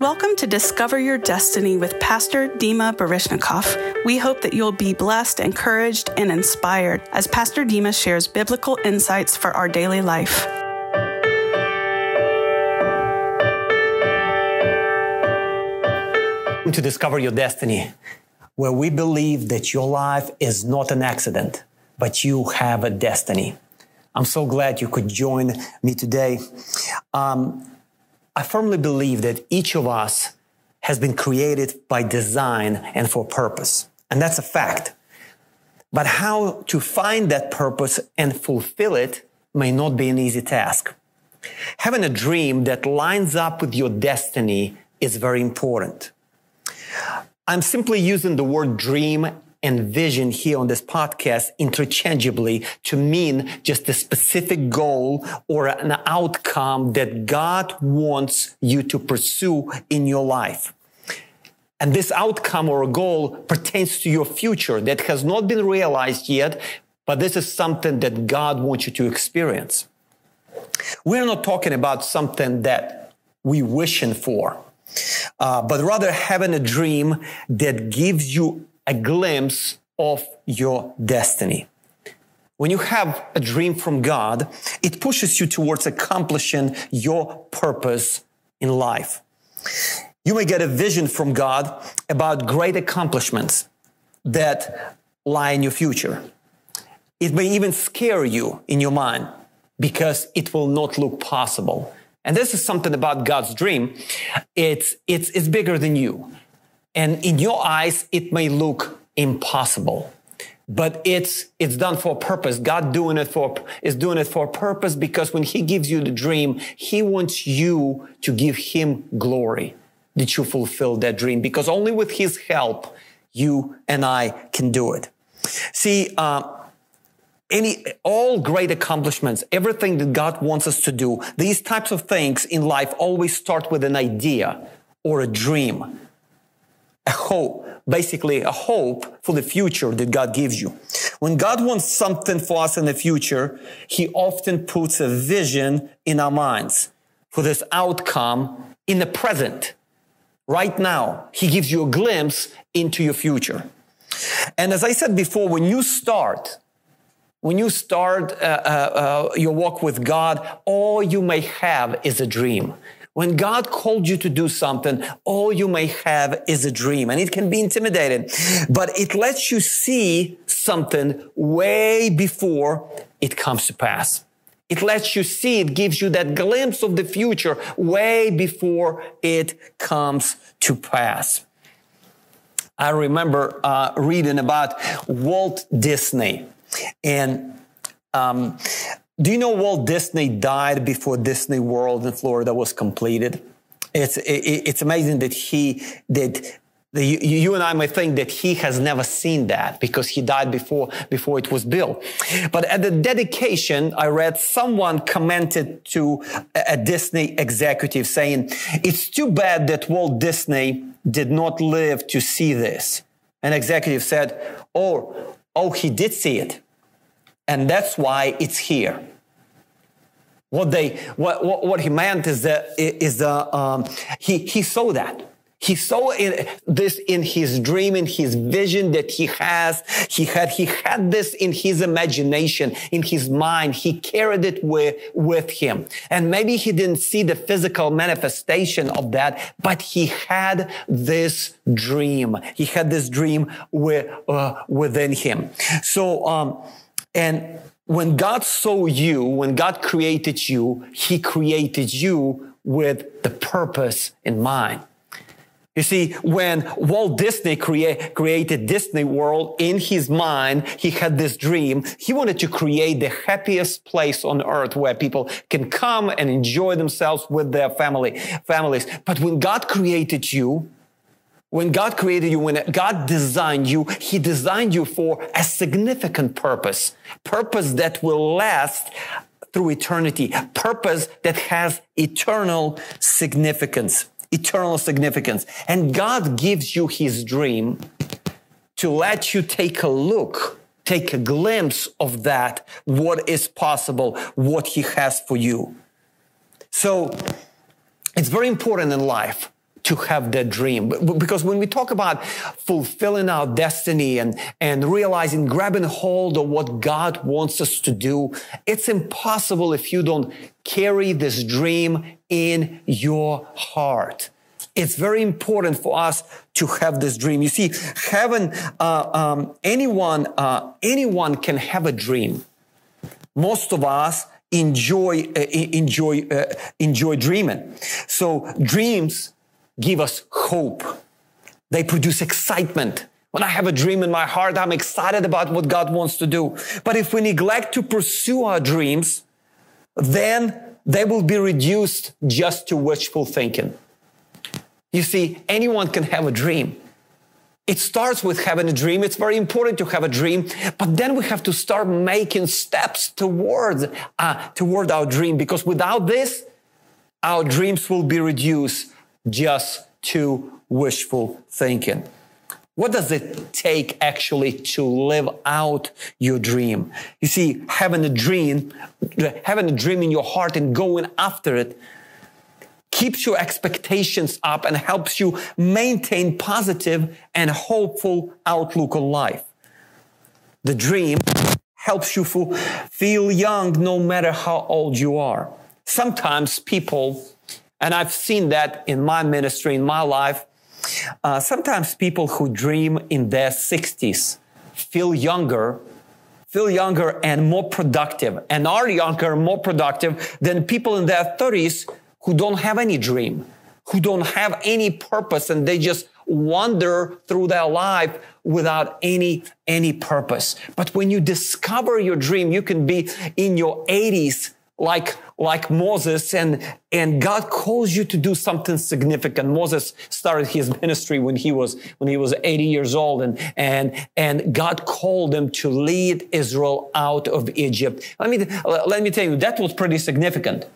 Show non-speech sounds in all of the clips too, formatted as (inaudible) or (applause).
Welcome to Discover Your Destiny with Pastor Dima Barishnikov. We hope that you'll be blessed, encouraged, and inspired as Pastor Dima shares biblical insights for our daily life. To Discover Your Destiny, where we believe that your life is not an accident, but you have a destiny. I'm so glad you could join me today. Um, I firmly believe that each of us has been created by design and for purpose. And that's a fact. But how to find that purpose and fulfill it may not be an easy task. Having a dream that lines up with your destiny is very important. I'm simply using the word dream and vision here on this podcast interchangeably to mean just a specific goal or an outcome that God wants you to pursue in your life. And this outcome or goal pertains to your future that has not been realized yet, but this is something that God wants you to experience. We're not talking about something that we wishing for, uh, but rather having a dream that gives you a glimpse of your destiny. When you have a dream from God, it pushes you towards accomplishing your purpose in life. You may get a vision from God about great accomplishments that lie in your future. It may even scare you in your mind because it will not look possible. And this is something about God's dream. It's, it's, it's bigger than you. And in your eyes, it may look impossible, but it's, it's done for a purpose. God doing it for, is doing it for a purpose because when he gives you the dream, he wants you to give him glory that you fulfill that dream because only with his help, you and I can do it. See, uh, any all great accomplishments everything that god wants us to do these types of things in life always start with an idea or a dream a hope, basically a hope for the future that God gives you. When God wants something for us in the future, He often puts a vision in our minds for this outcome in the present. Right now, He gives you a glimpse into your future. And as I said before, when you start, when you start uh, uh, uh, your walk with God, all you may have is a dream. When God called you to do something, all you may have is a dream and it can be intimidating, but it lets you see something way before it comes to pass. It lets you see, it gives you that glimpse of the future way before it comes to pass. I remember uh, reading about Walt Disney and um, do you know Walt Disney died before Disney World in Florida was completed? It's it, it's amazing that he did. The, you, you and I may think that he has never seen that because he died before before it was built. But at the dedication, I read someone commented to a, a Disney executive saying, "It's too bad that Walt Disney did not live to see this." An executive said, "Oh, oh, he did see it." And that's why it's here. What they, what, what, what he meant is that, is the, um, he, he saw that. He saw in, this in his dream, in his vision that he has. He had, he had this in his imagination, in his mind. He carried it with, with him. And maybe he didn't see the physical manifestation of that, but he had this dream. He had this dream with, uh, within him. So, um, and when God saw you, when God created you, He created you with the purpose in mind. You see, when Walt Disney crea- created Disney World in his mind, he had this dream. He wanted to create the happiest place on earth where people can come and enjoy themselves with their family, families. But when God created you, when God created you, when God designed you, He designed you for a significant purpose, purpose that will last through eternity, purpose that has eternal significance, eternal significance. And God gives you His dream to let you take a look, take a glimpse of that, what is possible, what He has for you. So it's very important in life to have that dream. Because when we talk about fulfilling our destiny and, and realizing, grabbing hold of what God wants us to do, it's impossible if you don't carry this dream in your heart. It's very important for us to have this dream. You see, having uh, um, anyone, uh, anyone can have a dream. Most of us enjoy uh, enjoy uh, enjoy dreaming. So dreams give us hope. They produce excitement. When I have a dream in my heart, I'm excited about what God wants to do. But if we neglect to pursue our dreams, then they will be reduced just to wishful thinking. You see, anyone can have a dream. It starts with having a dream. It's very important to have a dream, but then we have to start making steps towards uh, toward our dream because without this, our dreams will be reduced just to wishful thinking. What does it take actually to live out your dream? You see, having a dream, having a dream in your heart and going after it keeps your expectations up and helps you maintain positive and hopeful outlook on life. The dream helps you feel young no matter how old you are. Sometimes people, and I've seen that in my ministry, in my life, uh, sometimes people who dream in their 60s feel younger feel younger and more productive and are younger more productive than people in their 30s who don't have any dream, who don't have any purpose, and they just wander through their life without any any purpose. But when you discover your dream, you can be in your 80s like like Moses and and God calls you to do something significant. Moses started his ministry when he was when he was 80 years old and and and God called him to lead Israel out of Egypt. Let me let me tell you that was pretty significant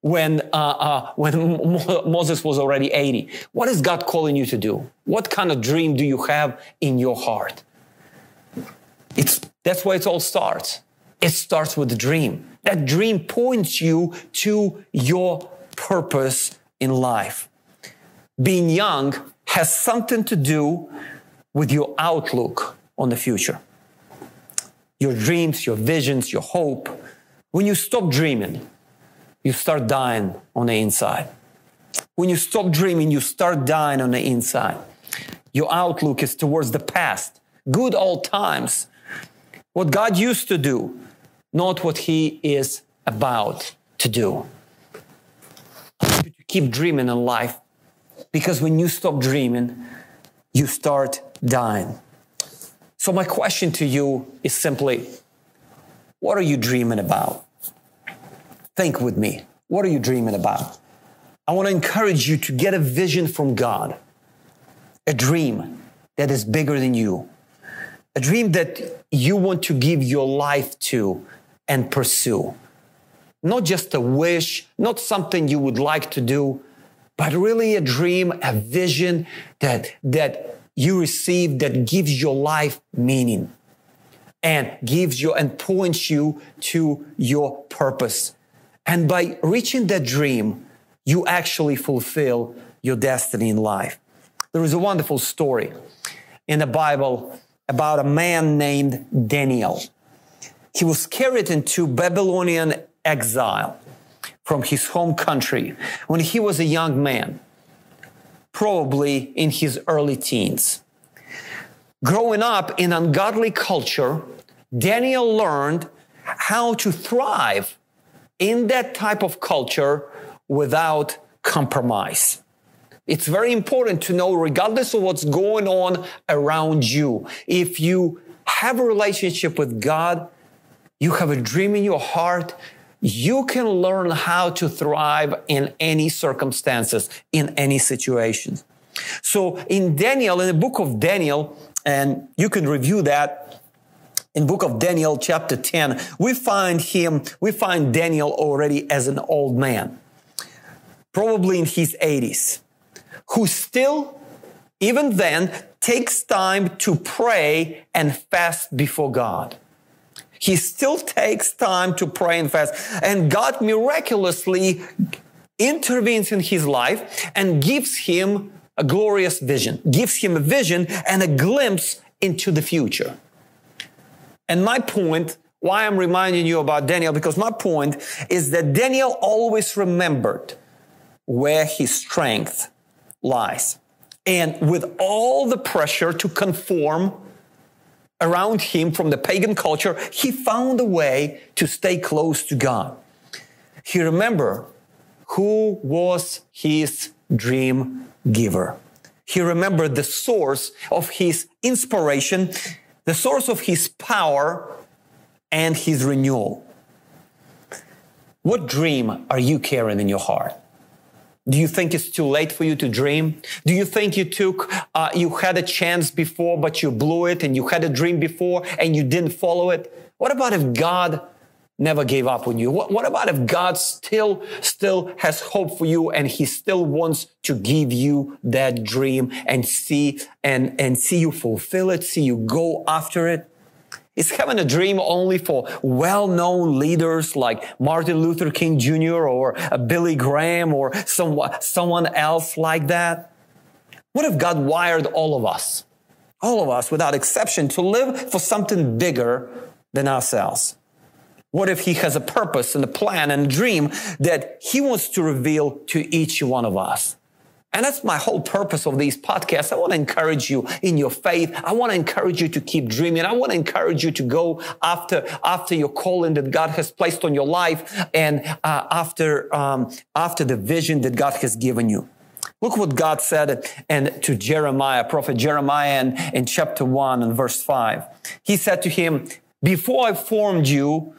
when uh, uh, when (laughs) Moses was already 80. What is God calling you to do? What kind of dream do you have in your heart? It's that's where it all starts. It starts with the dream. That dream points you to your purpose in life. Being young has something to do with your outlook on the future. Your dreams, your visions, your hope. When you stop dreaming, you start dying on the inside. When you stop dreaming, you start dying on the inside. Your outlook is towards the past, good old times, what God used to do, not what He is about to do. Keep dreaming in life, because when you stop dreaming, you start dying. So, my question to you is simply what are you dreaming about? Think with me. What are you dreaming about? I want to encourage you to get a vision from God, a dream that is bigger than you, a dream that you want to give your life to and pursue. Not just a wish, not something you would like to do, but really a dream, a vision that, that you receive that gives your life meaning and gives you and points you to your purpose. And by reaching that dream, you actually fulfill your destiny in life. There is a wonderful story in the Bible about a man named Daniel. He was carried into Babylonian exile from his home country when he was a young man, probably in his early teens. Growing up in ungodly culture, Daniel learned how to thrive in that type of culture without compromise. It's very important to know, regardless of what's going on around you, if you have a relationship with God, you have a dream in your heart, you can learn how to thrive in any circumstances, in any situation. So in Daniel, in the book of Daniel, and you can review that in book of Daniel chapter 10, we find him, we find Daniel already as an old man, probably in his 80s, who still, even then, takes time to pray and fast before God. He still takes time to pray and fast. And God miraculously intervenes in his life and gives him a glorious vision, gives him a vision and a glimpse into the future. And my point, why I'm reminding you about Daniel, because my point is that Daniel always remembered where his strength lies. And with all the pressure to conform around him from the pagan culture, he found a way to stay close to God. He remembered who was his dream giver. He remembered the source of his inspiration, the source of his power, and his renewal. What dream are you carrying in your heart? Do you think it's too late for you to dream? Do you think you took, uh, you had a chance before, but you blew it and you had a dream before and you didn't follow it? What about if God never gave up on you? What, what about if God still, still has hope for you and he still wants to give you that dream and see, and, and see you fulfill it, see you go after it? Is heaven a dream only for well-known leaders like Martin Luther King Jr. or Billy Graham or someone, someone else like that? What if God wired all of us, all of us without exception, to live for something bigger than ourselves? What if he has a purpose and a plan and a dream that he wants to reveal to each one of us? And that's my whole purpose of these podcasts. I want to encourage you in your faith. I want to encourage you to keep dreaming. I want to encourage you to go after, after your calling that God has placed on your life and uh, after, um, after the vision that God has given you. Look what God said and to Jeremiah, prophet Jeremiah in, in chapter one and verse five. He said to him, before I formed you,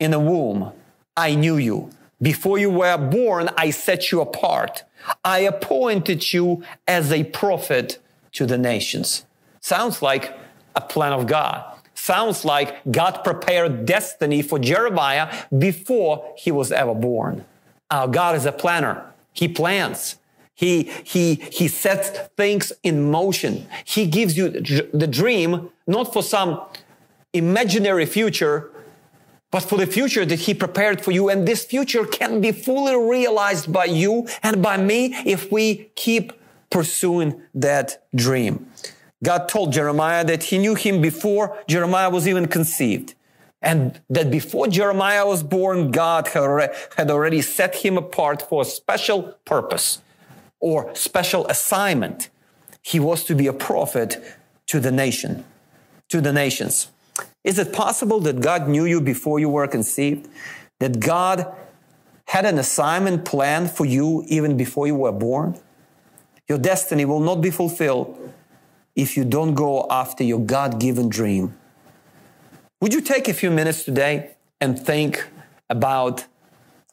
in the womb, I knew you. Before you were born, I set you apart. I appointed you as a prophet to the nations. Sounds like a plan of God. Sounds like God prepared destiny for Jeremiah before he was ever born. Our God is a planner. He plans. He, he, he sets things in motion. He gives you the dream, not for some imaginary future, but for the future that he prepared for you. And this future can be fully realized by you and by me if we keep pursuing that dream. God told Jeremiah that he knew him before Jeremiah was even conceived. And that before Jeremiah was born, God had already set him apart for a special purpose or special assignment. He was to be a prophet to the nation, to the nations. Is it possible that God knew you before you were conceived? That God had an assignment planned for you even before you were born? Your destiny will not be fulfilled if you don't go after your God given dream. Would you take a few minutes today and think about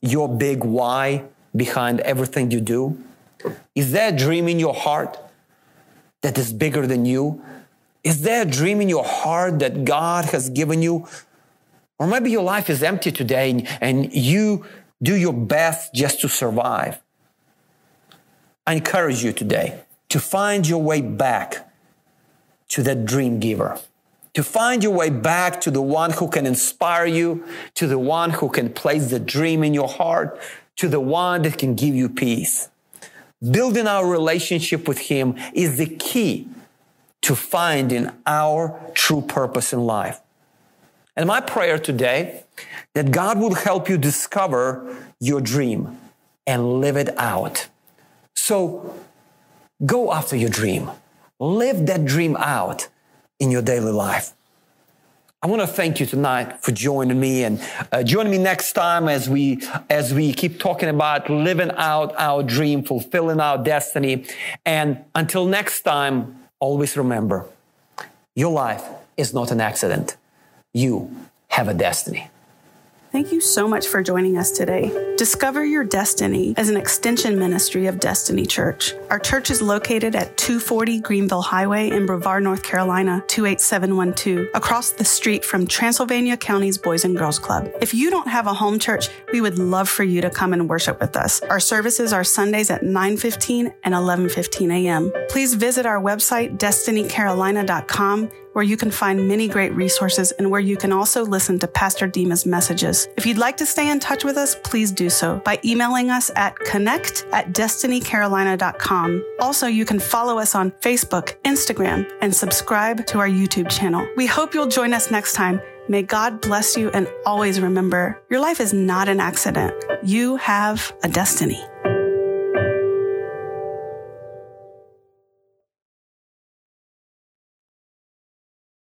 your big why behind everything you do? Is there a dream in your heart that is bigger than you? Is there a dream in your heart that God has given you? Or maybe your life is empty today and you do your best just to survive. I encourage you today to find your way back to that dream giver, to find your way back to the one who can inspire you, to the one who can place the dream in your heart, to the one that can give you peace. Building our relationship with Him is the key to finding our true purpose in life. And my prayer today that God will help you discover your dream and live it out. So go after your dream. Live that dream out in your daily life. I want to thank you tonight for joining me and uh, joining me next time as we as we keep talking about living out our dream, fulfilling our destiny. And until next time, always remember your life is not an accident. You have a destiny. Thank you so much for joining us today. Discover Your Destiny as an extension ministry of Destiny Church. Our church is located at 240 Greenville Highway in Brevard, North Carolina, 28712, across the street from Transylvania County's Boys and Girls Club. If you don't have a home church, we would love for you to come and worship with us. Our services are Sundays at 9:15 and 11:15 a.m. Please visit our website destinycarolina.com where you can find many great resources and where you can also listen to Pastor Dima's messages. If you'd like to stay in touch with us, please do so by emailing us at connect at destinycarolina.com. Also, you can follow us on Facebook, Instagram, and subscribe to our YouTube channel. We hope you'll join us next time. May God bless you and always remember your life is not an accident. You have a destiny.